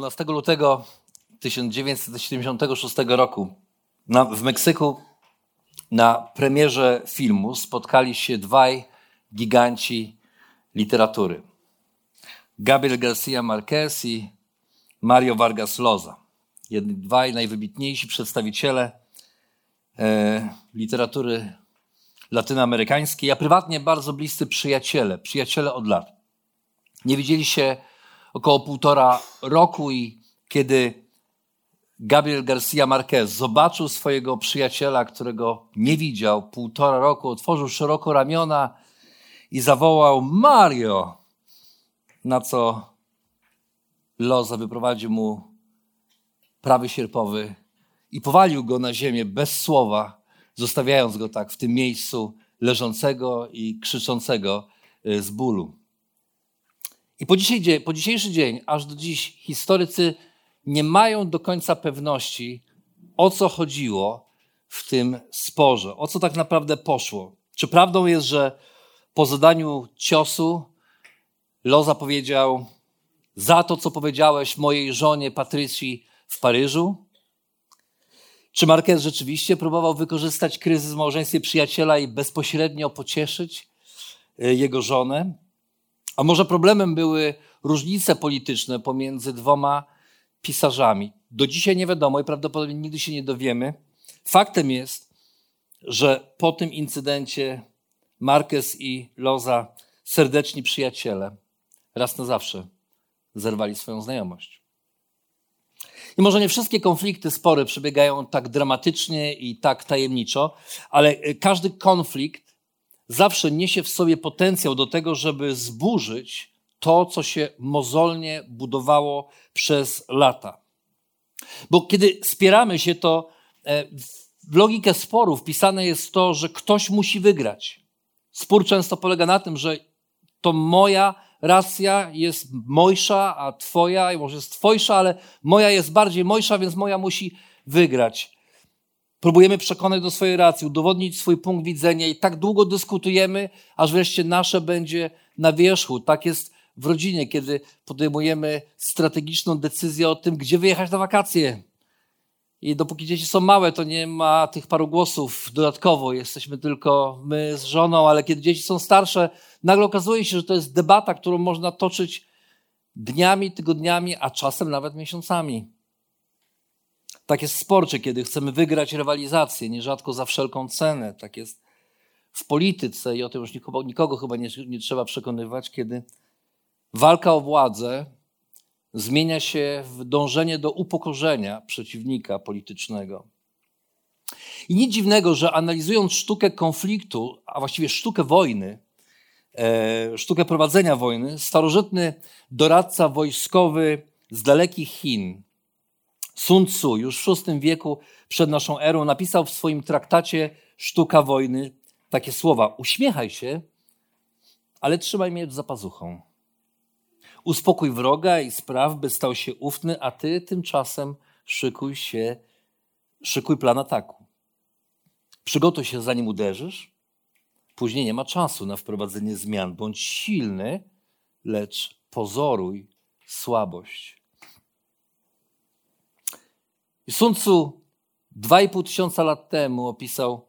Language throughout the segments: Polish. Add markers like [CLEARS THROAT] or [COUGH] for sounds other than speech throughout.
12 lutego 1976 roku na, w Meksyku na premierze filmu spotkali się dwaj giganci literatury. Gabriel Garcia Marquez i Mario Vargas Llosa. Jedni, dwaj najwybitniejsi przedstawiciele e, literatury latynoamerykańskiej, a prywatnie bardzo bliscy przyjaciele, przyjaciele od lat. Nie widzieli się około półtora roku i kiedy Gabriel Garcia Marquez zobaczył swojego przyjaciela, którego nie widział półtora roku, otworzył szeroko ramiona i zawołał Mario, na co Loza wyprowadził mu prawy sierpowy i powalił go na ziemię bez słowa, zostawiając go tak w tym miejscu leżącego i krzyczącego y, z bólu. I po, dzisiaj, po dzisiejszy dzień, aż do dziś, historycy nie mają do końca pewności, o co chodziło w tym sporze, o co tak naprawdę poszło. Czy prawdą jest, że po zadaniu ciosu Loza powiedział: Za to, co powiedziałeś mojej żonie Patrycji w Paryżu? Czy Marquez rzeczywiście próbował wykorzystać kryzys w małżeństwie przyjaciela i bezpośrednio pocieszyć y, jego żonę? A może problemem były różnice polityczne pomiędzy dwoma pisarzami? Do dzisiaj nie wiadomo i prawdopodobnie nigdy się nie dowiemy. Faktem jest, że po tym incydencie Marquez i Loza, serdeczni przyjaciele, raz na zawsze zerwali swoją znajomość. I może nie wszystkie konflikty, spory przebiegają tak dramatycznie i tak tajemniczo, ale każdy konflikt zawsze niesie w sobie potencjał do tego, żeby zburzyć to, co się mozolnie budowało przez lata. Bo kiedy spieramy się, to e, w logikę sporu wpisane jest to, że ktoś musi wygrać. Spór często polega na tym, że to moja racja jest mojsza, a twoja, może jest twojsza, ale moja jest bardziej mojsza, więc moja musi wygrać. Próbujemy przekonać do swojej racji, udowodnić swój punkt widzenia i tak długo dyskutujemy, aż wreszcie nasze będzie na wierzchu. Tak jest w rodzinie, kiedy podejmujemy strategiczną decyzję o tym, gdzie wyjechać na wakacje. I dopóki dzieci są małe, to nie ma tych paru głosów dodatkowo. Jesteśmy tylko my z żoną, ale kiedy dzieci są starsze, nagle okazuje się, że to jest debata, którą można toczyć dniami, tygodniami, a czasem nawet miesiącami. Tak jest w sporcie, kiedy chcemy wygrać rywalizację, nierzadko za wszelką cenę. Tak jest w polityce i o tym już nikogo, nikogo chyba nie, nie trzeba przekonywać, kiedy walka o władzę zmienia się w dążenie do upokorzenia przeciwnika politycznego. I nic dziwnego, że analizując sztukę konfliktu, a właściwie sztukę wojny, e, sztukę prowadzenia wojny, starożytny doradca wojskowy z dalekich Chin, Sun Tzu już w VI wieku przed naszą erą napisał w swoim traktacie Sztuka wojny takie słowa: Uśmiechaj się, ale trzymaj miecz za pazuchą. Uspokój wroga i spraw, by stał się ufny, a ty tymczasem szykuj się, szykuj plan ataku. Przygotuj się, zanim uderzysz. Później nie ma czasu na wprowadzenie zmian. Bądź silny, lecz pozoruj słabość. I Sun Tzu dwa i pół tysiąca lat temu opisał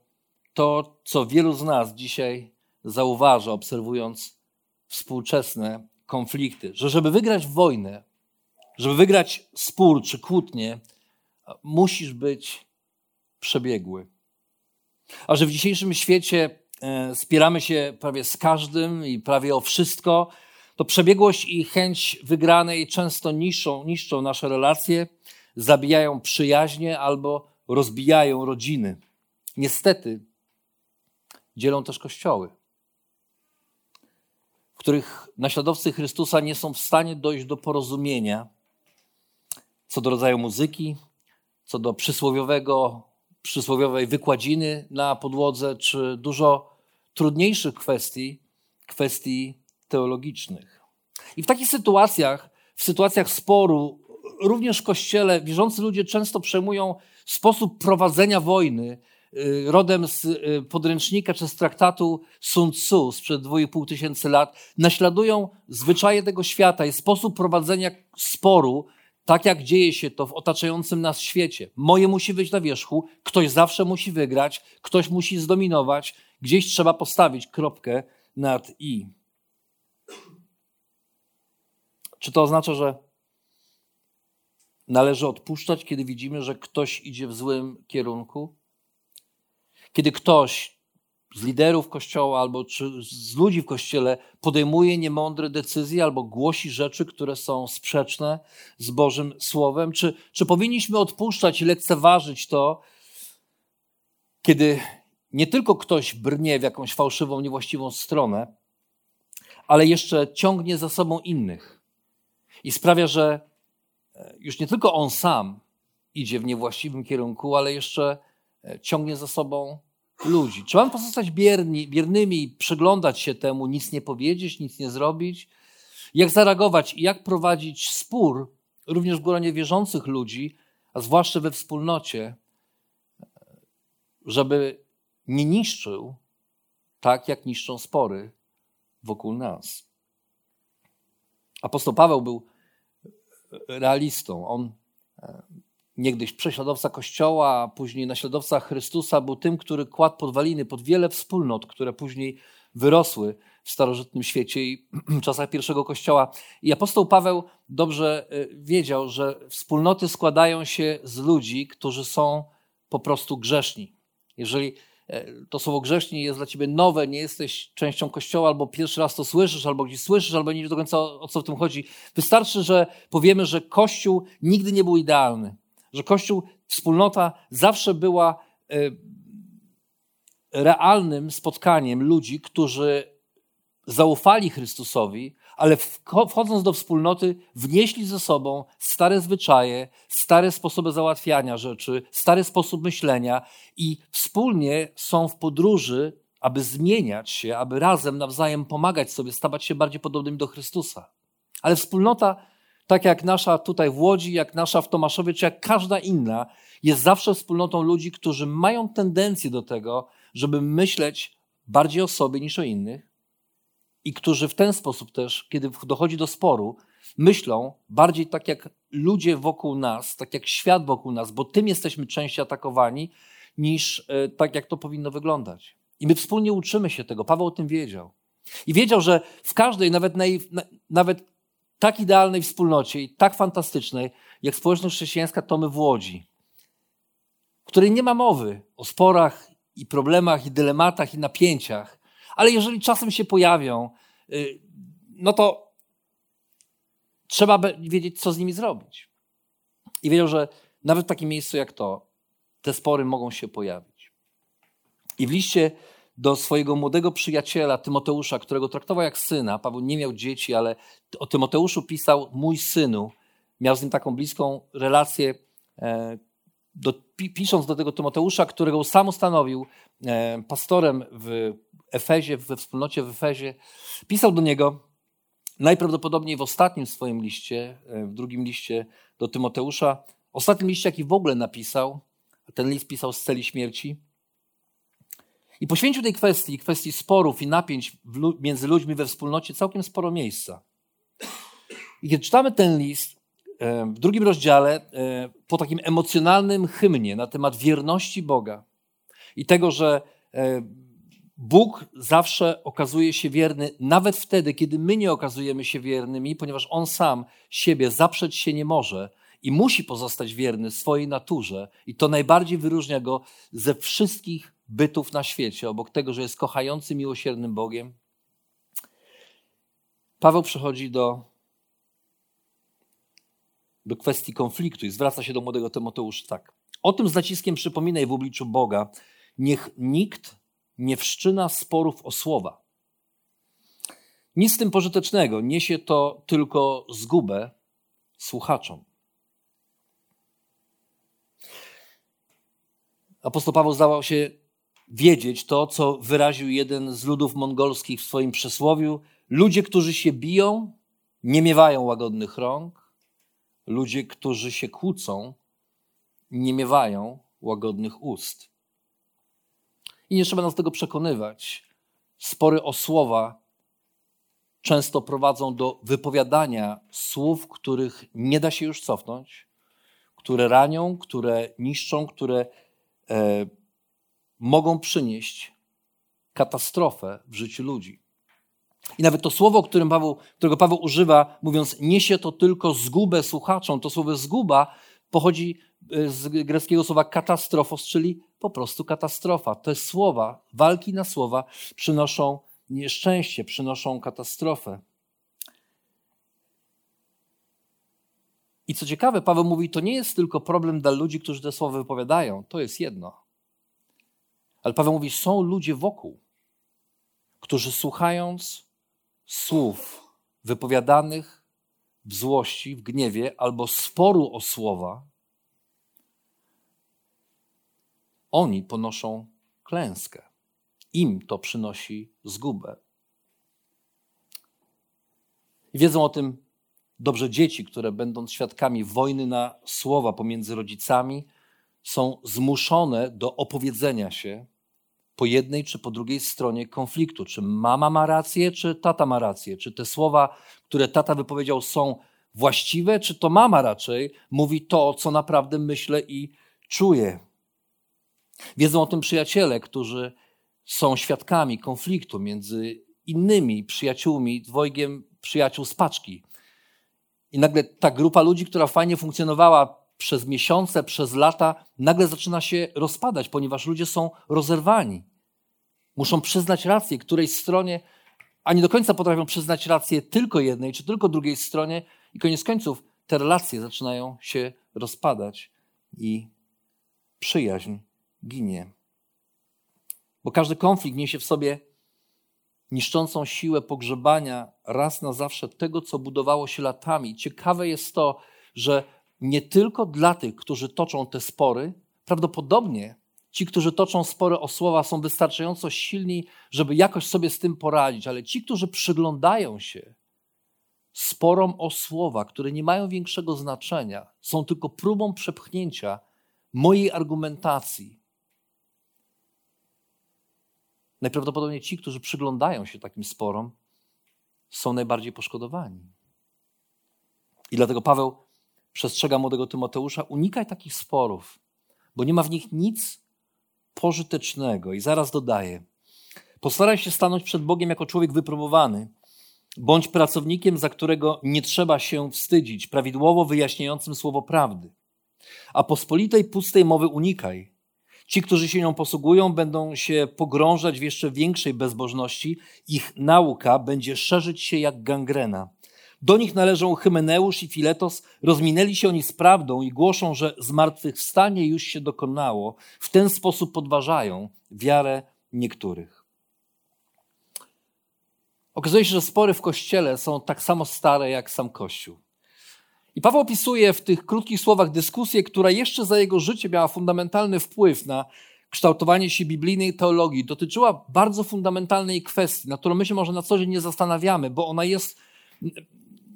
to, co wielu z nas dzisiaj zauważa, obserwując współczesne konflikty, że żeby wygrać wojnę, żeby wygrać spór czy kłótnię, musisz być przebiegły. A że w dzisiejszym świecie e, spieramy się prawie z każdym i prawie o wszystko, to przebiegłość i chęć wygranej często niszczą, niszczą nasze relacje, zabijają przyjaźnie albo rozbijają rodziny. Niestety dzielą też kościoły. których naśladowcy Chrystusa nie są w stanie dojść do porozumienia co do rodzaju muzyki, co do przysłowiowego, przysłowiowej wykładziny na podłodze, czy dużo trudniejszych kwestii, kwestii teologicznych. I w takich sytuacjach, w sytuacjach sporu, również w kościele wierzący ludzie często przejmują sposób prowadzenia wojny, y, rodem z y, podręcznika czy z traktatu Sun Tzu sprzed 2,5 tysięcy lat, naśladują zwyczaje tego świata i sposób prowadzenia sporu, tak jak dzieje się to w otaczającym nas świecie. Moje musi wyjść na wierzchu, ktoś zawsze musi wygrać, ktoś musi zdominować, gdzieś trzeba postawić kropkę nad i. Czy to oznacza, że należy odpuszczać, kiedy widzimy, że ktoś idzie w złym kierunku? Kiedy ktoś z liderów kościoła albo z ludzi w kościele podejmuje niemądre decyzje albo głosi rzeczy, które są sprzeczne z Bożym Słowem? Czy, czy powinniśmy odpuszczać i lekceważyć to, kiedy nie tylko ktoś brnie w jakąś fałszywą, niewłaściwą stronę, ale jeszcze ciągnie za sobą innych i sprawia, że już nie tylko on sam idzie w niewłaściwym kierunku, ale jeszcze e, ciągnie za sobą ludzi. Czy mamy pozostać bierni, biernymi i przyglądać się temu, nic nie powiedzieć, nic nie zrobić? Jak zareagować i jak prowadzić spór również w gronie wierzących ludzi, a zwłaszcza we wspólnocie, żeby nie niszczył tak, jak niszczą spory wokół nas. Apostoł Paweł był realistą. On niegdyś prześladowca Kościoła, a później naśladowca Chrystusa, był tym, który kładł podwaliny pod wiele wspólnot, które później wyrosły w starożytnym świecie i w [CLEARS THROAT] czasach pierwszego Kościoła. I apostoł Paweł dobrze e, wiedział, że wspólnoty składają się z ludzi, którzy są po prostu grzeszni. Jeżeli e, to słowo grzeszni jest dla ciebie nowe, nie jesteś częścią Kościoła, albo pierwszy raz to słyszysz, albo gdzieś słyszysz, albo nie wiesz do końca o co w tym chodzi. Wystarczy, że powiemy, że Kościół nigdy nie był idealny że Kościół, wspólnota zawsze była e, realnym spotkaniem ludzi, którzy zaufali Chrystusowi, ale wchodząc do wspólnoty, wnieśli ze sobą stare zwyczaje, stare sposoby załatwiania rzeczy, stary sposób myślenia i wspólnie są w podróży, aby zmieniać się, aby razem nawzajem pomagać sobie, stawać się bardziej podobnymi do Chrystusa. Ale wspólnota tak jak nasza tutaj w Łodzi, jak nasza w Tomaszowie, czy jak każda inna, jest zawsze wspólnotą ludzi, którzy mają tendencję do tego, żeby myśleć bardziej o sobie niż o innych i którzy w ten sposób też, kiedy dochodzi do sporu, myślą bardziej tak jak ludzie wokół nas, tak jak świat wokół nas, bo tym jesteśmy częściej atakowani, niż e, tak jak to powinno wyglądać. I my wspólnie uczymy się tego. Paweł o tym wiedział. I wiedział, że w każdej, nawet, naj, nawet tak idealnej wspólnocie i tak fantastycznej, jak społeczność chrześcijańska, to my w Łodzi, w której nie ma mowy o sporach i problemach, i dylematach, i napięciach, ale jeżeli czasem się pojawią, y, no to trzeba wiedzieć, co z nimi zrobić. I wiedział, że nawet w takim miejscu jak to, te spory mogą się pojawić. I w liście do swojego młodego przyjaciela Tymoteusza, którego traktował jak syna. Paweł nie miał dzieci, ale o Tymoteuszu pisał mój synu. Miał z nim taką bliską relację, e, do, pisząc do tego Tymoteusza, którego sam ustanowił e, pastorem w Efezie, we wspólnocie w Efezie. Pisał do niego najprawdopodobniej w ostatnim swoim liście, e, w drugim liście do Tymoteusza, ostatnim liście, jaki w ogóle napisał, ten list pisał z celi śmierci, i poświęcił tej kwestii, kwestii sporów i napięć między ludźmi we wspólnocie całkiem sporo miejsca. I kiedy czytamy ten list e, w drugim rozdziale, e, po takim emocjonalnym hymnie na temat wierności Boga i tego, że Bóg zawsze okazuje się wierny, nawet wtedy, kiedy my nie okazujemy się wiernymi, ponieważ On sam siebie zaprzeć się nie może i musi pozostać wierny swojej naturze, i to najbardziej wyróżnia go ze wszystkich bytów na świecie, obok tego, że jest kochającym, miłosiernym Bogiem, Paweł przechodzi do, do kwestii konfliktu i zwraca się do młodego Tymoteusza tak. O tym z naciskiem przypominaj w obliczu Boga, niech nikt nie wszczyna sporów o słowa. Nic z tym pożytecznego, niesie to tylko zgubę słuchaczom. Apostoł Paweł zdawał się wiedzieć to, co wyraził jeden z ludów mongolskich w swoim przysłowiu. Ludzie, którzy się biją, nie miewają łagodnych rąk. Ludzie, którzy się kłócą, nie miewają łagodnych ust. I nie trzeba nas tego przekonywać. Spory o słowa często prowadzą do wypowiadania słów, których nie da się już cofnąć, które ranią, które niszczą, które e, mogą przynieść katastrofę w życiu ludzi. I nawet to słowo, Paweł, którego Paweł używa, mówiąc, niesie to tylko zgubę słuchaczom, to słowo zguba pochodzi e, z greckiego słowa katastrofos, czyli po prostu katastrofa. Te słowa, walki na słowa przynoszą nieszczęście, przynoszą katastrofę. I co ciekawe, Paweł mówi, to nie jest tylko problem dla ludzi, którzy te słowa wypowiadają, to jest jedno. Ale Paweł mówi, są ludzie wokół, którzy słuchając słów wypowiadanych w złości, w gniewie albo sporu o słowa, oni ponoszą klęskę. Im to przynosi zgubę. Wiedzą o tym dobrze dzieci, które będąc świadkami wojny na słowa pomiędzy rodzicami, są zmuszone do opowiedzenia się po jednej czy po drugiej stronie konfliktu. Czy mama ma rację, czy tata ma rację? Czy te słowa, które tata wypowiedział, są właściwe, czy to mama raczej mówi to, co naprawdę myślę i czuję? Wiedzą o tym przyjaciele, którzy są świadkami konfliktu między innymi przyjaciółmi, dwojgiem przyjaciół z paczki. I nagle ta grupa ludzi, która fajnie funkcjonowała przez miesiące, przez lata, nagle zaczyna się rozpadać, ponieważ ludzie są rozerwani. Muszą przyznać rację której stronie, a nie do końca potrafią przyznać rację tylko jednej czy tylko drugiej stronie, i koniec końców te relacje zaczynają się rozpadać i przyjaźń ginie. Bo każdy konflikt niesie w sobie niszczącą siłę pogrzebania raz na zawsze tego, co budowało się latami. Ciekawe jest to, że nie tylko dla tych, którzy toczą te spory, prawdopodobnie ci, którzy toczą spory o słowa, są wystarczająco silni, żeby jakoś sobie z tym poradzić, ale ci, którzy przyglądają się sporom o słowa, które nie mają większego znaczenia, są tylko próbą przepchnięcia mojej argumentacji, najprawdopodobniej ci, którzy przyglądają się takim sporom, są najbardziej poszkodowani. I dlatego Paweł przestrzega młodego Tymoteusza: unikaj takich sporów, bo nie ma w nich nic pożytecznego. I zaraz dodaje: postaraj się stanąć przed Bogiem jako człowiek wypróbowany. Bądź pracownikiem, za którego nie trzeba się wstydzić, prawidłowo wyjaśniającym słowo prawdy. A pospolitej pustej mowy unikaj, Ci, którzy się nią posługują, będą się pogrążać w jeszcze większej bezbożności. Ich nauka będzie szerzyć się jak gangrena. Do nich należą Hymeneusz i Filetos. Rozminęli się oni z prawdą i głoszą, że zmartwychwstanie już się dokonało. W ten sposób podważają wiarę niektórych. Okazuje się, że spory w kościele są tak samo stare jak sam Kościół. I Paweł opisuje w tych krótkich słowach dyskusję, która jeszcze za jego życie miała fundamentalny wpływ na kształtowanie się biblijnej teologii. Dotyczyła bardzo fundamentalnej kwestii, na którą my się może na co dzień nie zastanawiamy, bo ona jest,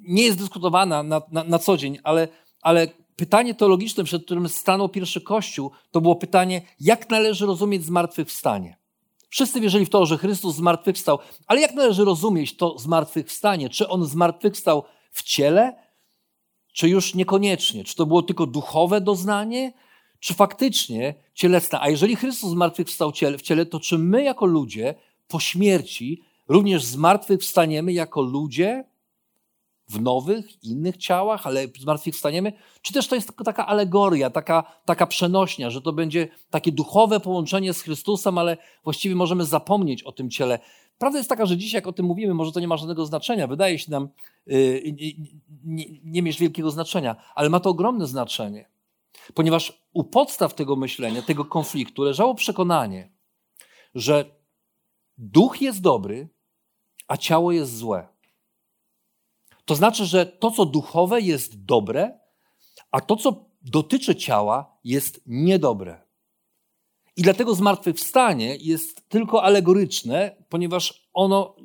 nie jest dyskutowana na, na, na co dzień, ale, ale pytanie teologiczne, przed którym stanął pierwszy Kościół, to było pytanie, jak należy rozumieć zmartwychwstanie. Wszyscy wierzyli w to, że Chrystus zmartwychwstał, ale jak należy rozumieć to zmartwychwstanie? Czy on zmartwychwstał w ciele, czy już niekoniecznie? Czy to było tylko duchowe doznanie, czy faktycznie cielesne? A jeżeli Chrystus zmartwychwstał w ciele, to czy my jako ludzie po śmierci również zmartwychwstaniemy jako ludzie w nowych, innych ciałach, ale zmartwychwstaniemy? Czy też to jest tylko taka alegoria, taka, taka przenośnia, że to będzie takie duchowe połączenie z Chrystusem, ale właściwie możemy zapomnieć o tym ciele? Prawda jest taka, że dzisiaj, jak o tym mówimy, może to nie ma żadnego znaczenia. Wydaje się nam yy, nie, nie mieć wielkiego znaczenia, ale ma to ogromne znaczenie. Ponieważ u podstaw tego myślenia, tego konfliktu leżało przekonanie, że duch jest dobry, a ciało jest złe. To znaczy, że to, co duchowe, jest dobre, a to, co dotyczy ciała, jest niedobre. I dlatego zmartwychwstanie jest tylko alegoryczne, ponieważ ono,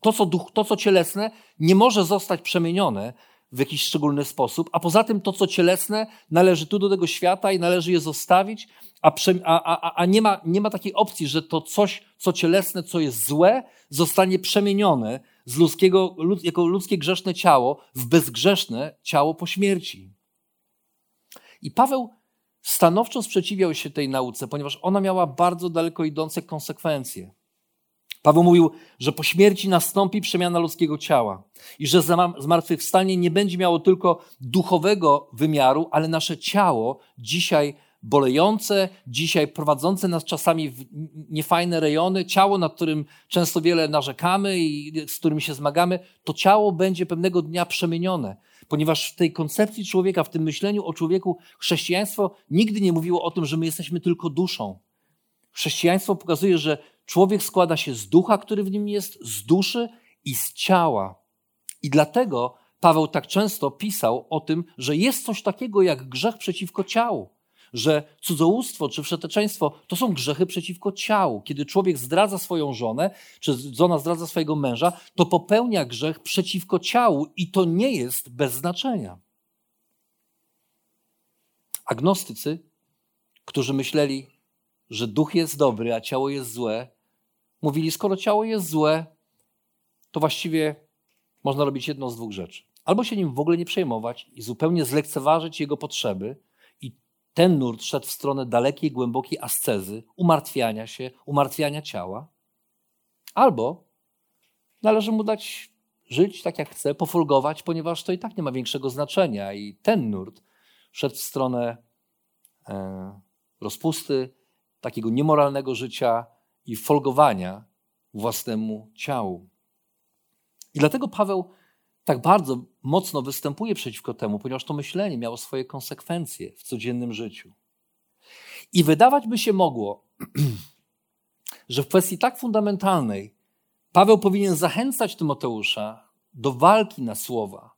to co, duch, to, co cielesne, nie może zostać przemienione w jakiś szczególny sposób, a poza tym to, co cielesne, należy tu do tego świata i należy je zostawić, a, a, a, a nie, ma, nie ma takiej opcji, że to coś, co cielesne, co jest złe, zostanie przemienione z ludzkiego, jako ludzkie grzeszne ciało w bezgrzeszne ciało po śmierci. I Paweł stanowczo sprzeciwiał się tej nauce, ponieważ ona miała bardzo daleko idące konsekwencje. Paweł mówił, że po śmierci nastąpi przemiana ludzkiego ciała i że zmartwychwstanie nie będzie miało tylko duchowego wymiaru, ale nasze ciało dzisiaj bolejące, dzisiaj prowadzące nas czasami w niefajne rejony, ciało, nad którym często wiele narzekamy i z którym się zmagamy, to ciało będzie pewnego dnia przemienione. Ponieważ w tej koncepcji człowieka, w tym myśleniu o człowieku, chrześcijaństwo nigdy nie mówiło o tym, że my jesteśmy tylko duszą. Chrześcijaństwo pokazuje, że człowiek składa się z ducha, który w nim jest, z duszy i z ciała. I dlatego Paweł tak często pisał o tym, że jest coś takiego jak grzech przeciwko ciału że cudzołóstwo czy wszeteczeństwo to są grzechy przeciwko ciału. Kiedy człowiek zdradza swoją żonę, czy żona zdradza swojego męża, to popełnia grzech przeciwko ciału i to nie jest bez znaczenia. Agnostycy, którzy myśleli, że duch jest dobry, a ciało jest złe, mówili, skoro ciało jest złe, to właściwie można robić jedną z dwóch rzeczy. Albo się nim w ogóle nie przejmować i zupełnie zlekceważyć jego potrzeby, ten nurt szedł w stronę dalekiej, głębokiej ascezy, umartwiania się, umartwiania ciała. Albo należy mu dać żyć tak jak chce, pofolgować, ponieważ to i tak nie ma większego znaczenia. I ten nurt szedł w stronę e, rozpusty, takiego niemoralnego życia i folgowania własnemu ciału. I dlatego Paweł tak bardzo mocno występuje przeciwko temu, ponieważ to myślenie miało swoje konsekwencje w codziennym życiu. I wydawać by się mogło, [CLEARS THROAT] że w kwestii tak fundamentalnej Paweł powinien zachęcać Tymoteusza do walki na słowa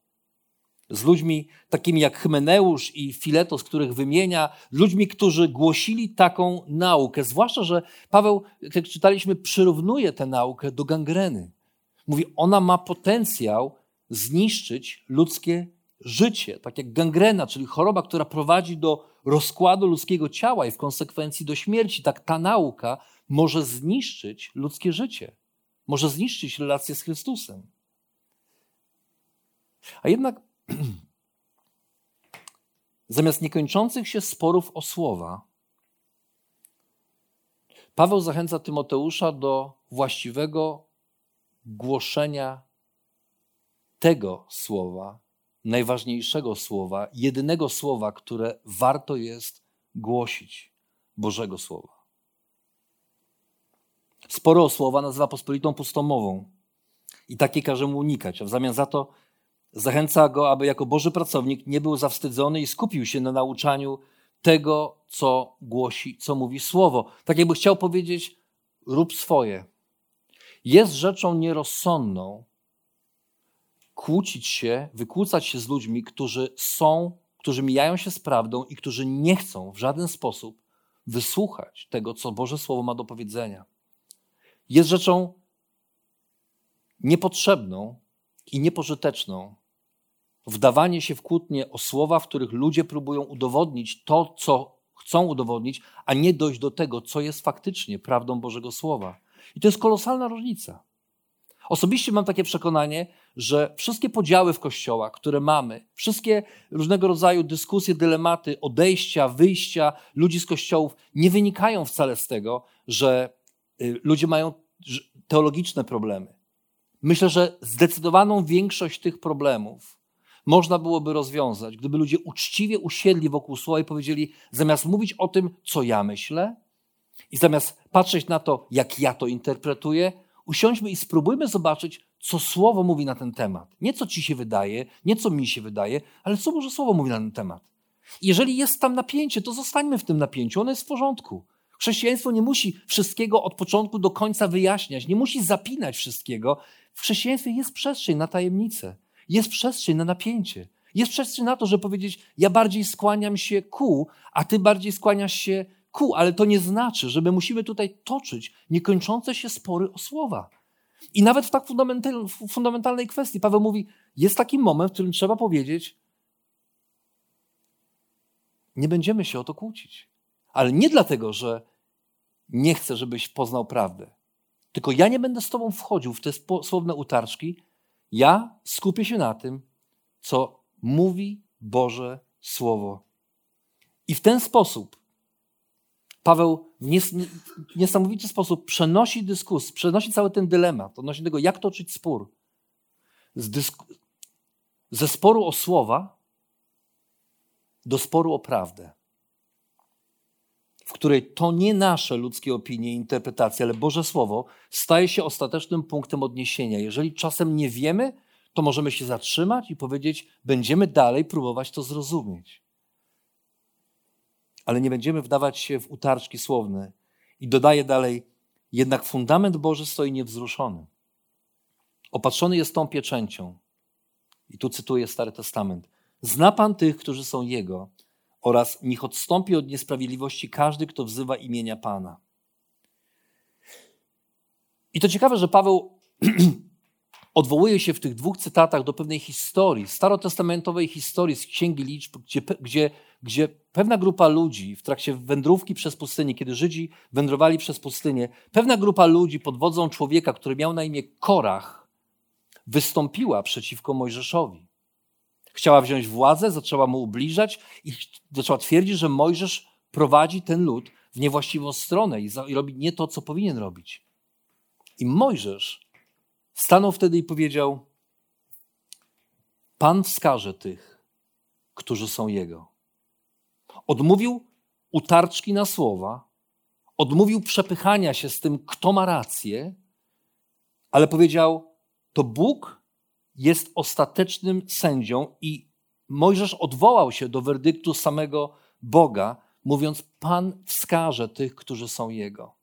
z ludźmi takimi jak Hymeneusz i Filetos, których wymienia, ludźmi, którzy głosili taką naukę. Zwłaszcza, że Paweł, jak czytaliśmy, przyrównuje tę naukę do gangreny. Mówi, ona ma potencjał zniszczyć ludzkie życie, tak jak gangrena, czyli choroba, która prowadzi do rozkładu ludzkiego ciała i w konsekwencji do śmierci. Tak ta nauka może zniszczyć ludzkie życie, może zniszczyć relacje z Chrystusem. A jednak [CLEARS THROAT] zamiast niekończących się sporów o słowa, Paweł zachęca Tymoteusza do właściwego głoszenia tego słowa, najważniejszego słowa, jedynego słowa, które warto jest głosić Bożego Słowa. Sporo słowa nazywa pospolitą pustomową i takie każe mu unikać, a w zamian za to zachęca go, aby jako Boży pracownik nie był zawstydzony i skupił się na nauczaniu tego, co głosi, co mówi Słowo. Tak jakby chciał powiedzieć, rób swoje. Jest rzeczą nierozsądną kłócić się, wykłócać się z ludźmi, którzy są, którzy mijają się z prawdą i którzy nie chcą w żaden sposób wysłuchać tego, co Boże Słowo ma do powiedzenia. Jest rzeczą niepotrzebną i niepożyteczną wdawanie się w kłótnie o słowa, w których ludzie próbują udowodnić to, co chcą udowodnić, a nie dojść do tego, co jest faktycznie prawdą Bożego Słowa. I to jest kolosalna różnica. Osobiście mam takie przekonanie, że wszystkie podziały w kościołach, które mamy, wszystkie różnego rodzaju dyskusje, dylematy, odejścia, wyjścia ludzi z kościołów nie wynikają wcale z tego, że y, ludzie mają teologiczne problemy. Myślę, że zdecydowaną większość tych problemów można byłoby rozwiązać, gdyby ludzie uczciwie usiedli wokół słowa i powiedzieli, zamiast mówić o tym, co ja myślę, i zamiast patrzeć na to, jak ja to interpretuję, usiądźmy i spróbujmy zobaczyć, co Słowo mówi na ten temat. Nie co ci się wydaje, nie co mi się wydaje, ale co może Słowo mówi na ten temat. Jeżeli jest tam napięcie, to zostańmy w tym napięciu, ono jest w porządku. Chrześcijaństwo nie musi wszystkiego od początku do końca wyjaśniać, nie musi zapinać wszystkiego. w chrześcijaństwie jest przestrzeń na tajemnicę, jest przestrzeń na napięcie, jest przestrzeń na to, żeby powiedzieć: Ja bardziej skłaniam się ku, a ty bardziej skłaniasz się ku, ale to nie znaczy, że my musimy tutaj toczyć niekończące się spory o słowa. I nawet w tak fundamentalnej kwestii Paweł mówi: Jest taki moment, w którym trzeba powiedzieć: Nie będziemy się o to kłócić. Ale nie dlatego, że nie chcę, żebyś poznał prawdę. Tylko ja nie będę z Tobą wchodził w te słowne utarczki. Ja skupię się na tym, co mówi Boże Słowo. I w ten sposób Paweł w niesamowity sposób przenosi dyskusję, przenosi cały ten dylemat odnośnie tego, jak toczyć spór. ze sporu o słowa do sporu o prawdę w której to nie nasze ludzkie opinie interpretacje, ale Boże Słowo staje się ostatecznym punktem odniesienia. Jeżeli czasem nie wiemy, to możemy się zatrzymać i powiedzieć, będziemy dalej próbować to zrozumieć. Ale nie będziemy wdawać się w utarczki słowne. I dodaje dalej, jednak fundament Boży stoi niewzruszony. Opatrzony jest tą pieczęcią. I tu cytuję Stary Testament. Zna Pan tych, którzy są Jego oraz niech odstąpi od niesprawiedliwości każdy, kto wzywa imienia Pana. I to ciekawe, że Paweł [CLEARS THROAT] odwołuje się w tych dwóch cytatach do pewnej historii, starotestamentowej historii z Księgi Liczb, gdzie, gdzie, gdzie pewna grupa ludzi w trakcie wędrówki przez pustynię, kiedy Żydzi wędrowali przez pustynię, pewna grupa ludzi pod wodzą człowieka, który miał na imię Korach, wystąpiła przeciwko Mojżeszowi. Chciała wziąć władzę, zaczęła mu ubliżać i zaczęła twierdzić, że Mojżesz prowadzi ten lud w niewłaściwą stronę i, i robi nie to, co powinien robić. I Mojżesz stanął wtedy i powiedział: Pan wskaże tych, którzy są Jego. Odmówił utarczki na słowa, odmówił przepychania się z tym, kto ma rację, ale powiedział: To Bóg jest ostatecznym sędzią i Mojżesz odwołał się do werdyktu samego Boga, mówiąc: Pan wskaże tych, którzy są Jego.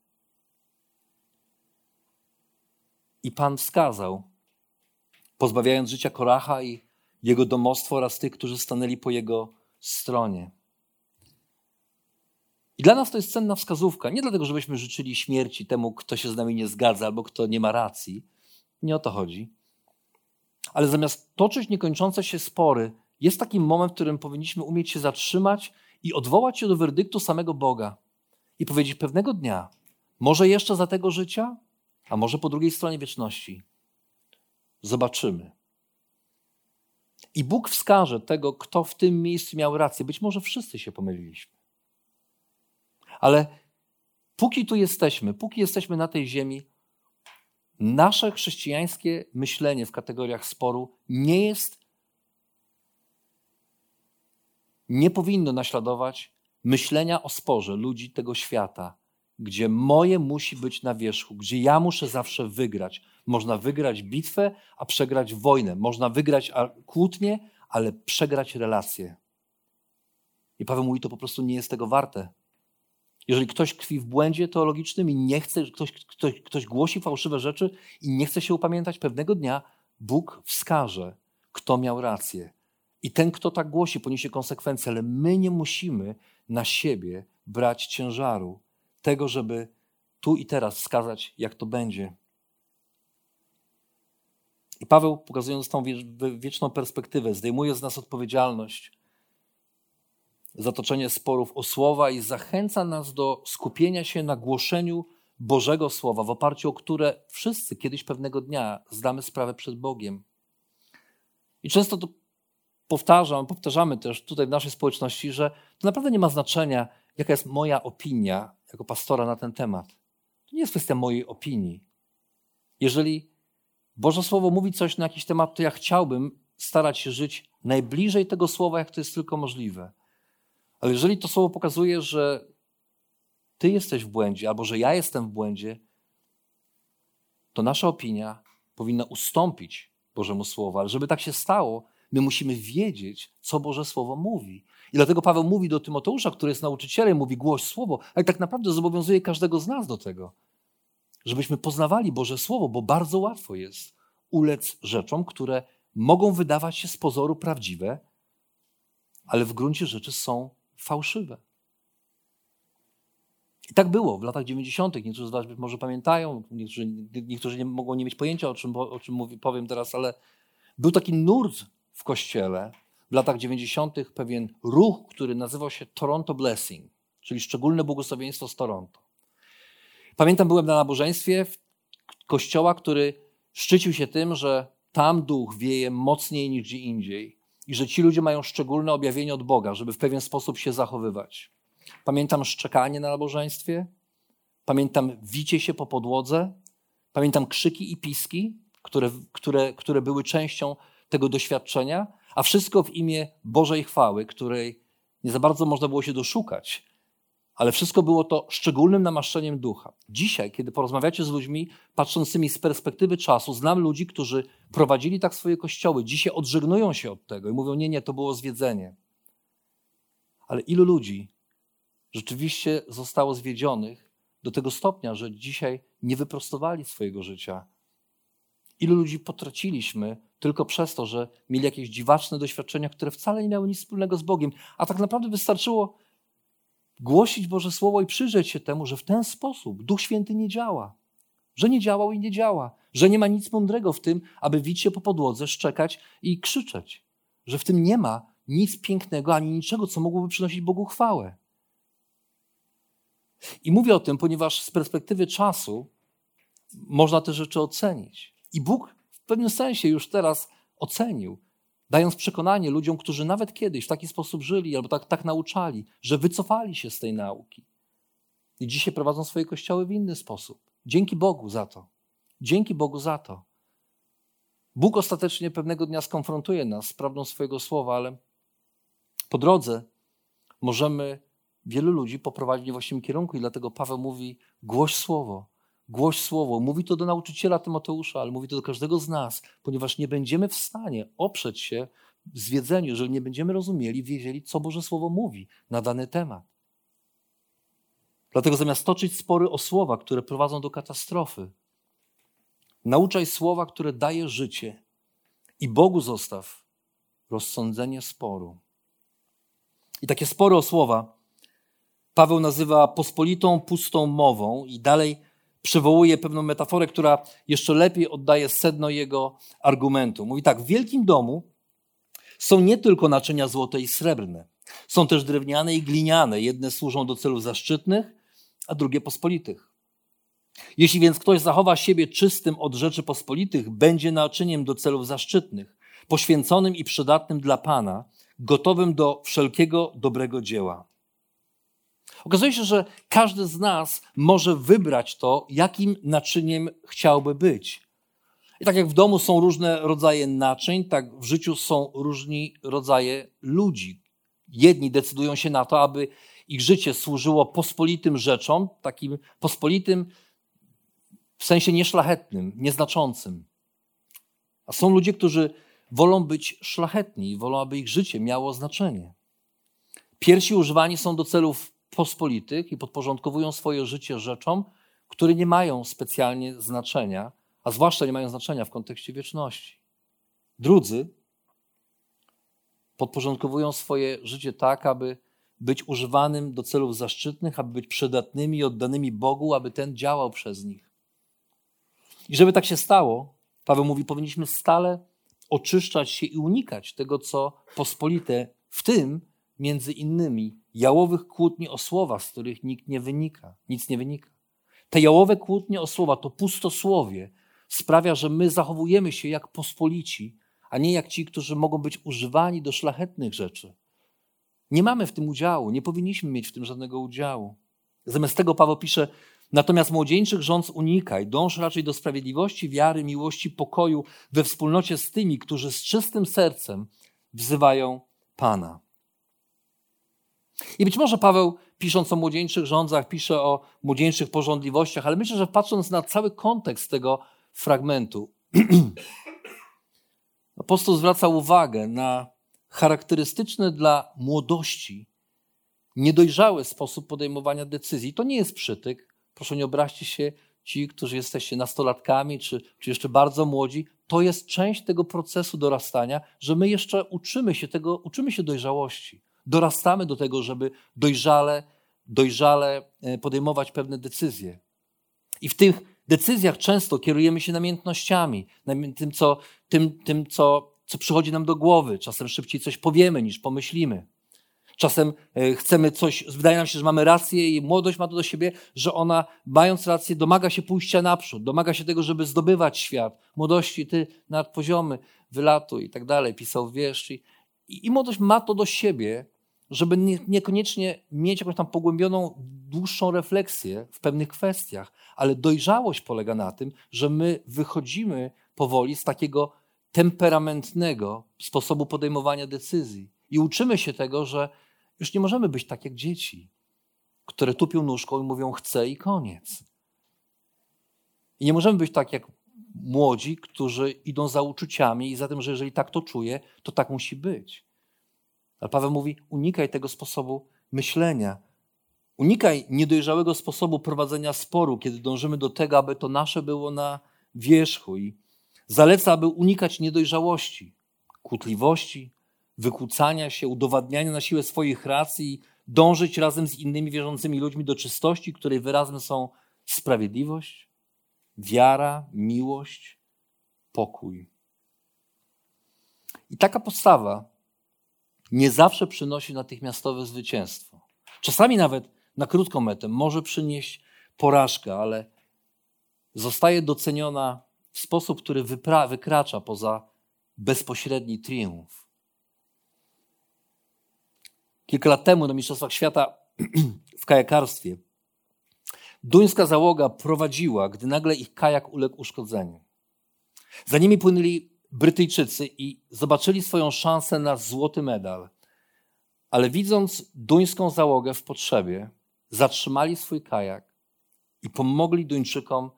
I Pan wskazał, pozbawiając życia Koracha i jego domostwo oraz tych, którzy stanęli po jego stronie. I dla nas to jest cenna wskazówka. Nie dlatego, żebyśmy życzyli śmierci temu, kto się z nami nie zgadza albo kto nie ma racji. Nie o to chodzi. Ale zamiast toczyć niekończące się spory, jest taki moment, w którym powinniśmy umieć się zatrzymać i odwołać się do werdyktu samego Boga i powiedzieć pewnego dnia, może jeszcze za tego życia, a może po drugiej stronie wieczności. Zobaczymy. I Bóg wskaże tego, kto w tym miejscu miał rację. Być może wszyscy się pomyliliśmy. Ale póki tu jesteśmy, póki jesteśmy na tej ziemi, nasze chrześcijańskie myślenie w kategoriach sporu nie jest, nie powinno naśladować myślenia o sporze ludzi tego świata, gdzie moje musi być na wierzchu, gdzie ja muszę zawsze wygrać. Można wygrać bitwę, a przegrać wojnę. Można wygrać kłótnię, ale przegrać relacje. I Paweł mówi, to po prostu nie jest tego warte. Jeżeli ktoś tkwi w błędzie teologicznym i nie chce, ktoś, ktoś, ktoś głosi fałszywe rzeczy i nie chce się upamiętać, pewnego dnia Bóg wskaże, kto miał rację. I ten, kto tak głosi, poniesie konsekwencje, ale my nie musimy na siebie brać ciężaru tego, żeby tu i teraz wskazać, jak to będzie. I Paweł, pokazując tą wieczną perspektywę, zdejmuje z nas odpowiedzialność zatoczenie sporów o słowa i zachęca nas do skupienia się na głoszeniu Bożego Słowa, w oparciu o które wszyscy kiedyś pewnego dnia zdamy sprawę przed Bogiem. I często to powtarzam, powtarzamy też tutaj w naszej społeczności, że to naprawdę nie ma znaczenia, jaka jest moja opinia jako pastora na ten temat. To nie jest kwestia mojej opinii. Jeżeli Boże Słowo mówi coś na jakiś temat, to ja chciałbym starać się żyć najbliżej tego słowa, jak to jest tylko możliwe. Ale jeżeli to słowo pokazuje, że ty jesteś w błędzie, albo że ja jestem w błędzie, to nasza opinia powinna ustąpić Bożemu Słowu. Ale żeby tak się stało, my musimy wiedzieć, co Boże Słowo mówi. I dlatego Paweł mówi do Tymoteusza, który jest nauczycielem, mówi głoś Słowo, ale tak naprawdę zobowiązuje każdego z nas do tego, żebyśmy poznawali Boże Słowo, bo bardzo łatwo jest ulec rzeczom, które mogą wydawać się z pozoru prawdziwe, ale w gruncie rzeczy są fałszywe. I tak było w latach 90. Niektórzy z Was może pamiętają, niektórzy, niektórzy nie mogą nie mieć pojęcia, o czym, o czym mówię, powiem teraz, ale był taki nurt w kościele w latach 90. pewien ruch, który nazywał się Toronto Blessing, czyli szczególne błogosławieństwo z Toronto. Pamiętam, byłem na nabożeństwie kościoła, który szczycił się tym, że tam duch wieje mocniej niż gdzie indziej i że ci ludzie mają szczególne objawienie od Boga, żeby w pewien sposób się zachowywać. Pamiętam szczekanie na nabożeństwie, pamiętam wicie się po podłodze, pamiętam krzyki i piski, które, które, które były częścią tego doświadczenia, a wszystko w imię Bożej chwały, której nie za bardzo można było się doszukać, ale wszystko było to szczególnym namaszczeniem ducha. Dzisiaj, kiedy porozmawiacie z ludźmi patrzącymi z perspektywy czasu, znam ludzi, którzy prowadzili tak swoje kościoły, dzisiaj odżegnują się od tego i mówią: Nie, nie, to było zwiedzenie. Ale ilu ludzi rzeczywiście zostało zwiedzionych do tego stopnia, że dzisiaj nie wyprostowali swojego życia. Ilu ludzi potraciliśmy tylko przez to, że mieli jakieś dziwaczne doświadczenia, które wcale nie miały nic wspólnego z Bogiem, a tak naprawdę wystarczyło głosić Boże Słowo i przyjrzeć się temu, że w ten sposób Duch Święty nie działa. Że nie działał i nie działa. Że nie ma nic mądrego w tym, aby wić się po podłodze, szczekać i krzyczeć. Że w tym nie ma nic pięknego ani niczego, co mogłoby przynosić Bogu chwałę. I mówię o tym, ponieważ z perspektywy czasu można te rzeczy ocenić. I Bóg w pewnym sensie już teraz ocenił, dając przekonanie ludziom, którzy nawet kiedyś w taki sposób żyli albo tak, tak nauczali, że wycofali się z tej nauki. I dzisiaj prowadzą swoje kościoły w inny sposób. Dzięki Bogu za to. Dzięki Bogu za to. Bóg ostatecznie pewnego dnia skonfrontuje nas z prawdą swojego słowa, ale po drodze możemy wielu ludzi poprowadzi w właściwym kierunku i dlatego Paweł mówi głoś słowo, głoś słowo. Mówi to do nauczyciela Tymoteusza, ale mówi to do każdego z nas, ponieważ nie będziemy w stanie oprzeć się zwiedzeniu, jeżeli nie będziemy rozumieli, wiedzieli, co Boże Słowo mówi na dany temat. Dlatego zamiast toczyć spory o słowa, które prowadzą do katastrofy, nauczaj słowa, które daje życie i Bogu zostaw rozsądzenie sporu. I takie spory o słowa Paweł nazywa pospolitą, pustą mową i dalej przywołuje pewną metaforę, która jeszcze lepiej oddaje sedno jego argumentu. Mówi tak: W wielkim domu są nie tylko naczynia złote i srebrne, są też drewniane i gliniane. Jedne służą do celów zaszczytnych, a drugie pospolitych. Jeśli więc ktoś zachowa siebie czystym od rzeczy pospolitych, będzie naczyniem do celów zaszczytnych, poświęconym i przydatnym dla Pana, gotowym do wszelkiego dobrego dzieła. Okazuje się, że każdy z nas może wybrać to, jakim naczyniem chciałby być. I tak jak w domu są różne rodzaje naczyń, tak w życiu są różni rodzaje ludzi. Jedni decydują się na to, aby ich życie służyło pospolitym rzeczom, takim pospolitym w sensie nieszlachetnym, nieznaczącym. A są ludzie, którzy wolą być szlachetni i wolą, aby ich życie miało znaczenie. Pierwsi używani są do celów pospolitych i podporządkowują swoje życie rzeczom, które nie mają specjalnie znaczenia, a zwłaszcza nie mają znaczenia w kontekście wieczności. Drudzy podporządkowują swoje życie tak, aby być używanym do celów zaszczytnych, aby być przydatnymi i oddanymi Bogu, aby ten działał przez nich. I żeby tak się stało, Paweł mówi, powinniśmy stale oczyszczać się i unikać tego, co pospolite, w tym między innymi jałowych kłótni o słowa, z których nikt nie wynika, nic nie wynika. Te jałowe kłótnie o słowa, to pustosłowie sprawia, że my zachowujemy się jak pospolici, a nie jak ci, którzy mogą być używani do szlachetnych rzeczy. Nie mamy w tym udziału, nie powinniśmy mieć w tym żadnego udziału. Zamiast tego Paweł pisze, natomiast młodzieńczych rządz unikaj, dąż raczej do sprawiedliwości, wiary, miłości, pokoju we wspólnocie z tymi, którzy z czystym sercem wzywają Pana. I być może Paweł, pisząc o młodzieńczych rządzach, pisze o młodzieńczych porządliwościach, ale myślę, że patrząc na cały kontekst tego fragmentu, [CLEARS THROAT] apostoł zwraca uwagę na charakterystyczny dla młodości niedojrzały sposób podejmowania decyzji. To nie jest przytyk, proszę nie obraźcie się, ci, którzy jesteście nastolatkami, czy, czy jeszcze bardzo młodzi, to jest część tego procesu dorastania, że my jeszcze uczymy się tego, uczymy się dojrzałości. Dorastamy do tego, żeby dojrzale, dojrzale e, podejmować pewne decyzje. I w tych decyzjach często kierujemy się namiętnościami, tym, co, tym, tym co, co przychodzi nam do głowy. Czasem szybciej coś powiemy niż pomyślimy. Czasem e, chcemy coś, wydaje nam się, że mamy rację i młodość ma to do siebie, że ona, mając rację, domaga się pójścia naprzód, domaga się tego, żeby zdobywać świat. Młodości, ty nad poziomy, wylatuj i tak dalej, pisał wiersz. I, i, młodość ma to do siebie, żeby nie, niekoniecznie mieć jakąś tam pogłębioną, dłuższą refleksję w pewnych kwestiach, ale dojrzałość polega na tym, że my wychodzimy powoli z takiego temperamentnego sposobu podejmowania decyzji i uczymy się tego, że już nie możemy być tak jak dzieci, które tupią nóżką i mówią chcę i koniec. I nie możemy być tak jak młodzi, którzy idą za uczuciami i za tym, że jeżeli tak to czuję, to tak musi być. Ale Paweł mówi: unikaj tego sposobu myślenia. Unikaj niedojrzałego sposobu prowadzenia sporu, kiedy dążymy do tego, aby to nasze było na wierzchu. I zaleca, aby unikać niedojrzałości, kłótliwości, wykłócania się, udowadniania na siłę swoich racji, dążyć razem z innymi wierzącymi ludźmi do czystości, której wyrazem są sprawiedliwość, wiara, miłość, pokój. I taka postawa nie zawsze przynosi natychmiastowe zwycięstwo. Czasami nawet na krótką metę może przynieść porażkę, ale zostaje doceniona w sposób, który wykracza poza bezpośredni triumf. Kilka lat temu na Mistrzostwach Świata [CLEARS THROAT] w kajakarstwie duńska załoga prowadziła, gdy nagle ich kajak uległ uszkodzeniu. Za nimi płynęli Brytyjczycy i zobaczyli swoją szansę na złoty medal. Ale widząc duńską załogę w potrzebie, zatrzymali swój kajak i pomogli Duńczykom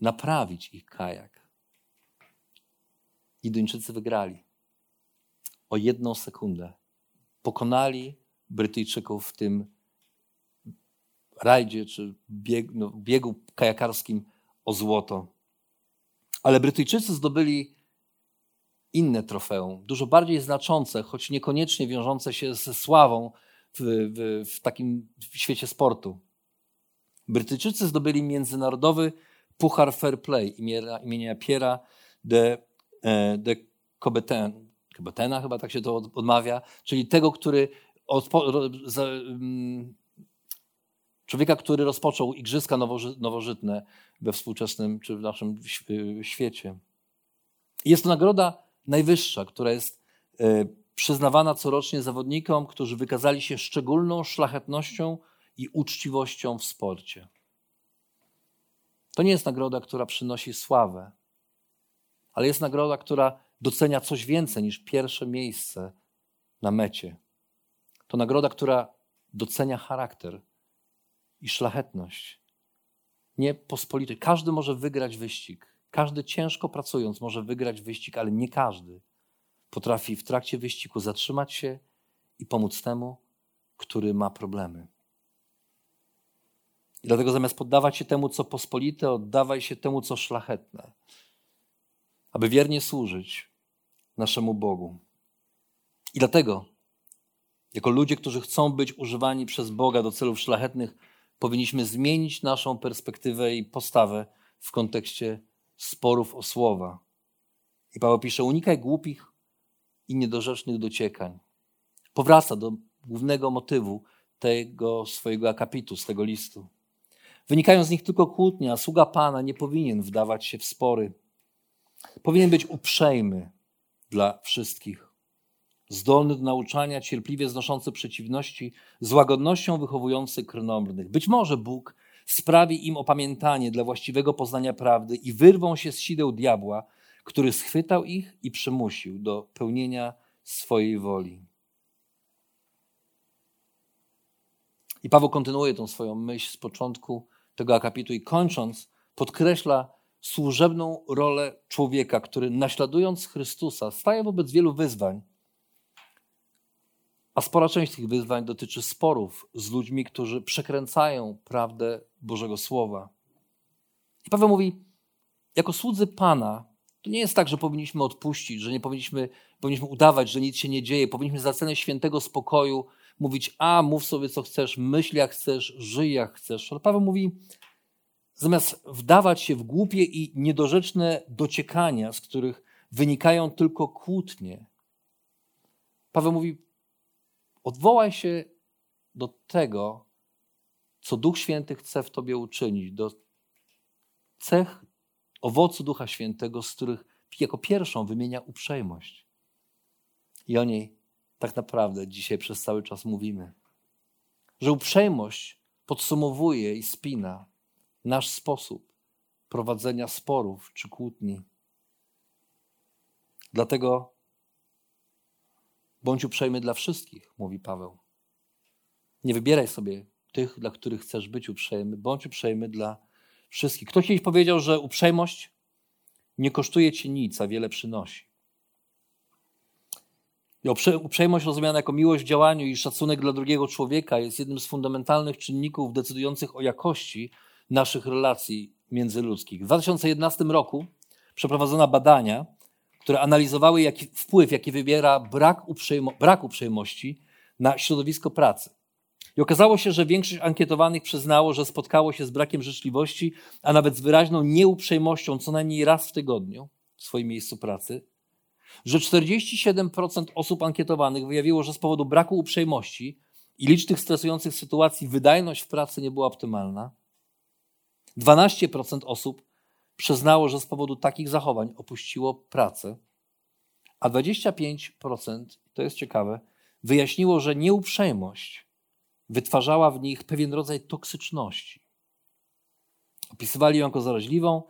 naprawić ich kajak. I Duńczycy wygrali o jedną sekundę. Pokonali Brytyjczyków w tym rajdzie czy biegu, no, biegu kajakarskim o złoto. Ale Brytyjczycy zdobyli inne trofeum, dużo bardziej znaczące, choć niekoniecznie wiążące się ze sławą w, w, w takim świecie sportu. Brytyjczycy zdobyli międzynarodowy Puchar Fair Play imienia, imienia Piera de, e, de Coubertin, Coubertina chyba tak się to odmawia, czyli tego, który Mm, człowieka, który rozpoczął igrzyska nowożytne we współczesnym czy w naszym świecie. Jest to nagroda najwyższa, która jest e, przyznawana corocznie zawodnikom, którzy wykazali się szczególną szlachetnością i uczciwością w sporcie. To nie jest nagroda, która przynosi sławę, ale jest nagroda, która docenia coś więcej niż pierwsze miejsce na mecie. To nagroda, która docenia charakter i szlachetność. Nie pospolity. Każdy może wygrać wyścig. Każdy ciężko pracując może wygrać wyścig, ale nie każdy potrafi w trakcie wyścigu zatrzymać się i pomóc temu, który ma problemy. I dlatego zamiast poddawać się temu, co pospolite, oddawaj się temu, co szlachetne, aby wiernie służyć naszemu Bogu. I dlatego jako ludzie, którzy chcą być używani przez Boga do celów szlachetnych, powinniśmy zmienić naszą perspektywę i postawę w kontekście sporów o słowa. I Paweł pisze: unikaj głupich i niedorzecznych dociekań. Powraca do głównego motywu tego swojego akapitu, z tego listu. Wynikają z nich tylko kłótnie, a sługa Pana nie powinien wdawać się w spory. Powinien być uprzejmy dla wszystkich zdolny do nauczania, cierpliwie znoszący przeciwności, z łagodnością wychowujący krnąbrnych. Być może Bóg sprawi im opamiętanie dla właściwego poznania prawdy i wyrwą się z sideł diabła, który schwytał ich i przymusił do pełnienia swojej woli. I Paweł kontynuuje tą swoją myśl z początku tego akapitu i kończąc podkreśla służebną rolę człowieka, który naśladując Chrystusa staje wobec wielu wyzwań, a spora część tych wyzwań dotyczy sporów z ludźmi, którzy przekręcają prawdę Bożego Słowa. I Paweł mówi, jako słudzy Pana, to nie jest tak, że powinniśmy odpuścić, że nie powinniśmy, powinniśmy udawać, że nic się nie dzieje. Powinniśmy za cenę świętego spokoju mówić, a mów sobie co chcesz, myśl jak chcesz, żyj jak chcesz. Ale Paweł mówi, zamiast wdawać się w głupie i niedorzeczne dociekania, z których wynikają tylko kłótnie, Paweł mówi, odwołaj się do tego, co Duch Święty chce w tobie uczynić, do cech owocu Ducha Świętego, z których jako pierwszą wymienia uprzejmość. I o niej tak naprawdę dzisiaj przez cały czas mówimy. Że uprzejmość podsumowuje i spina nasz sposób prowadzenia sporów czy kłótni. Dlatego bądź uprzejmy dla wszystkich, mówi Paweł. Nie wybieraj sobie tych, dla których chcesz być uprzejmy, bądź uprzejmy dla wszystkich. Ktoś kiedyś powiedział, że uprzejmość nie kosztuje ci nic, a wiele przynosi. I uprzejmość rozumiana jako miłość w działaniu i szacunek dla drugiego człowieka jest jednym z fundamentalnych czynników decydujących o jakości naszych relacji międzyludzkich. W 2011 roku przeprowadzono badania, które analizowały jaki wpływ, jaki wybiera brak, uprzejmo, brak uprzejmości na środowisko pracy. I okazało się, że większość ankietowanych przyznało, że spotkało się z brakiem życzliwości, a nawet z wyraźną nieuprzejmością co najmniej raz w tygodniu w swoim miejscu pracy. Że 47% osób ankietowanych wyjawiło, że z powodu braku uprzejmości i licznych stresujących sytuacji wydajność w pracy nie była optymalna. 12% osób przyznało, że z powodu takich zachowań opuściło pracę, a 25%, to jest ciekawe, wyjaśniło, że nieuprzejmość wytwarzała w nich pewien rodzaj toksyczności. Opisywali ją jako zaraźliwą,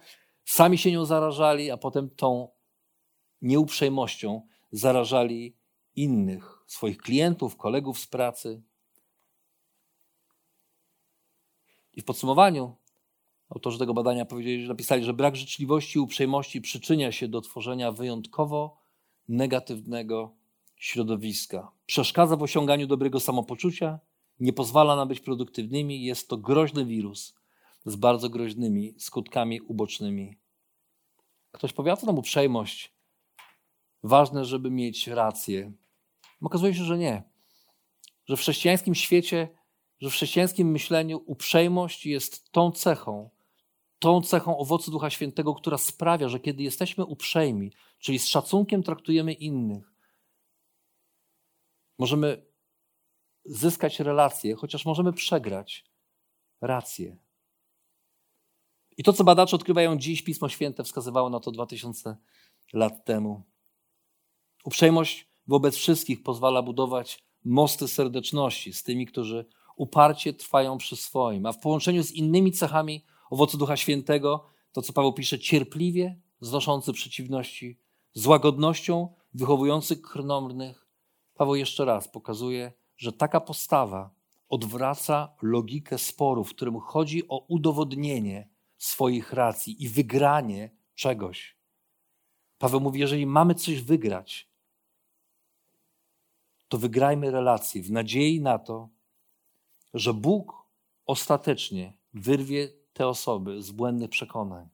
sami się nią zarażali, a potem tą nieuprzejmością zarażali innych, swoich klientów, kolegów z pracy. I w podsumowaniu autorzy tego badania powiedzieli, że napisali, że brak życzliwości i uprzejmości przyczynia się do tworzenia wyjątkowo negatywnego środowiska. Przeszkadza w osiąganiu dobrego samopoczucia nie pozwala nam być produktywnymi. Jest to groźny wirus z bardzo groźnymi skutkami ubocznymi. Ktoś powie, a co tam uprzejmość? Ważne, żeby mieć rację. Okazuje się, że nie. Że w chrześcijańskim świecie, że w chrześcijańskim myśleniu uprzejmość jest tą cechą, tą cechą owocu Ducha Świętego, która sprawia, że kiedy jesteśmy uprzejmi, czyli z szacunkiem traktujemy innych, możemy zyskać relacje, chociaż możemy przegrać rację. I to, co badacze odkrywają dziś, Pismo Święte wskazywało na to 2000 lat temu. Uprzejmość wobec wszystkich pozwala budować mosty serdeczności z tymi, którzy uparcie trwają przy swoim, a w połączeniu z innymi cechami owocu Ducha Świętego, to co Paweł pisze, cierpliwie znoszący przeciwności, z łagodnością wychowujący krnąbrnych. Paweł jeszcze raz pokazuje, że taka postawa odwraca logikę sporu, w którym chodzi o udowodnienie swoich racji i wygranie czegoś. Paweł mówi: jeżeli mamy coś wygrać, to wygrajmy relacje w nadziei na to, że Bóg ostatecznie wyrwie te osoby z błędnych przekonań.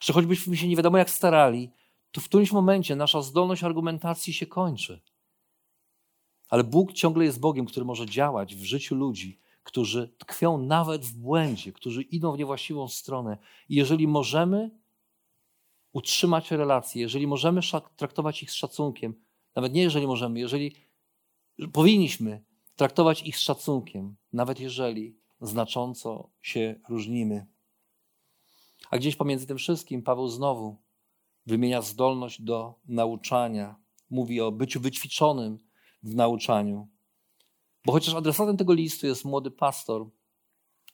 Że choćbyśmy się nie wiadomo jak starali, to w którymś momencie nasza zdolność argumentacji się kończy. Ale Bóg ciągle jest Bogiem, który może działać w życiu ludzi, którzy tkwią nawet w błędzie, którzy idą w niewłaściwą stronę. I jeżeli możemy utrzymać relacje, jeżeli możemy traktować ich z szacunkiem, nawet nie jeżeli możemy, jeżeli powinniśmy traktować ich z szacunkiem, nawet jeżeli znacząco się różnimy. A gdzieś pomiędzy tym wszystkim Paweł znowu wymienia zdolność do nauczania, mówi o byciu wyćwiczonym w nauczaniu. Bo chociaż adresatem tego listu jest młody pastor,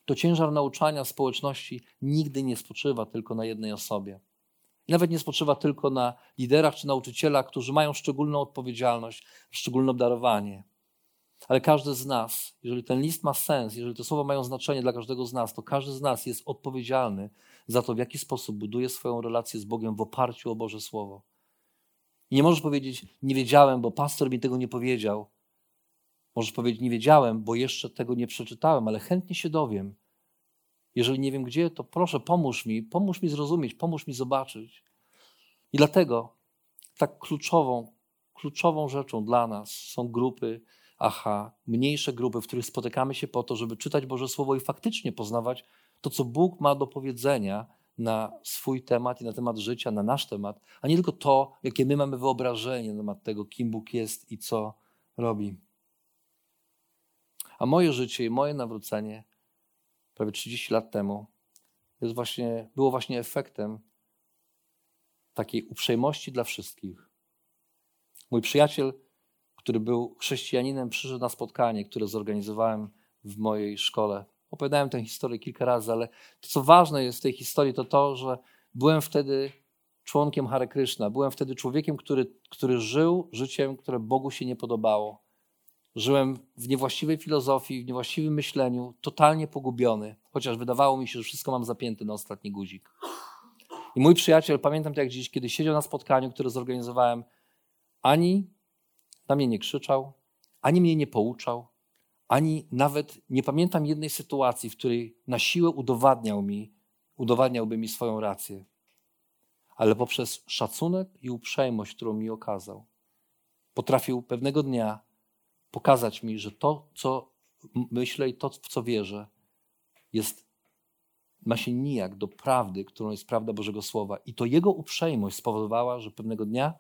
to ciężar nauczania społeczności nigdy nie spoczywa tylko na jednej osobie. Nawet nie spoczywa tylko na liderach czy nauczycielach, którzy mają szczególną odpowiedzialność, szczególne obdarowanie. Ale każdy z nas, jeżeli ten list ma sens, jeżeli te słowa mają znaczenie dla każdego z nas, to każdy z nas jest odpowiedzialny za to, w jaki sposób buduje swoją relację z Bogiem w oparciu o Boże Słowo. I nie możesz powiedzieć, nie wiedziałem, bo pastor mi tego nie powiedział. Możesz powiedzieć, nie wiedziałem, bo jeszcze tego nie przeczytałem, ale chętnie się dowiem. Jeżeli nie wiem gdzie, to proszę, pomóż mi, pomóż mi zrozumieć, pomóż mi zobaczyć. I dlatego tak kluczową, kluczową rzeczą dla nas są grupy aha, mniejsze grupy, w których spotykamy się po to, żeby czytać Boże Słowo i faktycznie poznawać to, co Bóg ma do powiedzenia na swój temat i na temat życia, na nasz temat, a nie tylko to, jakie my mamy wyobrażenie na temat tego, kim Bóg jest i co robi. A moje życie i moje nawrócenie prawie 30 lat temu jest właśnie, było właśnie efektem takiej uprzejmości dla wszystkich. Mój przyjaciel, który był chrześcijaninem, przyszedł na spotkanie, które zorganizowałem w mojej szkole. Opowiadałem tę historię kilka razy, ale to, co ważne jest w tej historii, to to, że byłem wtedy członkiem Hare Krishna. Byłem wtedy człowiekiem, który, który żył życiem, które Bogu się nie podobało. Żyłem w niewłaściwej filozofii, w niewłaściwym myśleniu, totalnie pogubiony, chociaż wydawało mi się, że wszystko mam zapięte na ostatni guzik. I mój przyjaciel, pamiętam to jak dziś, kiedy siedział na spotkaniu, które zorganizowałem, ani na mnie nie krzyczał, ani mnie nie pouczał, ani nawet nie pamiętam jednej sytuacji, w której na siłę udowadniał mi, udowadniałby mi swoją rację. Ale poprzez szacunek i uprzejmość, którą mi okazał, potrafił pewnego dnia pokazać mi, że to, co myślę i to, w co wierzę, jest, ma się nijak do prawdy, którą jest prawda Bożego Słowa. I to jego uprzejmość spowodowała, że pewnego dnia,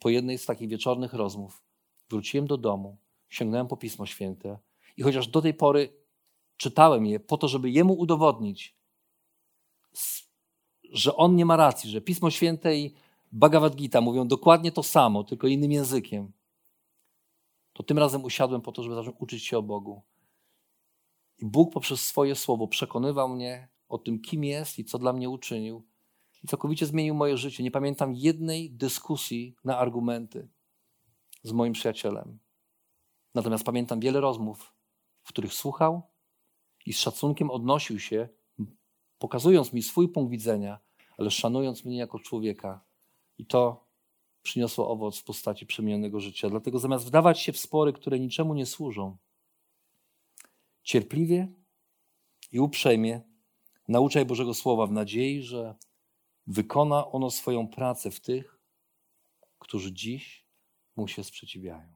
po jednej z takich wieczornych rozmów, wróciłem do domu, sięgnąłem po Pismo Święte i chociaż do tej pory czytałem je po to, żeby jemu udowodnić, że on nie ma racji, że Pismo Święte i Bhagavad Gita mówią dokładnie to samo, tylko innym językiem, to tym razem usiadłem po to, żeby zacząć uczyć się o Bogu. I Bóg poprzez swoje słowo przekonywał mnie o tym, kim jest i co dla mnie uczynił. I całkowicie zmienił moje życie. Nie pamiętam jednej dyskusji na argumenty z moim przyjacielem. Natomiast pamiętam wiele rozmów, w których słuchał i z szacunkiem odnosił się, pokazując mi swój punkt widzenia, ale szanując mnie jako człowieka. I to przyniosło owoc w postaci przemienionego życia. Dlatego zamiast wdawać się w spory, które niczemu nie służą, cierpliwie i uprzejmie nauczaj Bożego Słowa w nadziei, że wykona ono swoją pracę w tych, którzy dziś mu się sprzeciwiają.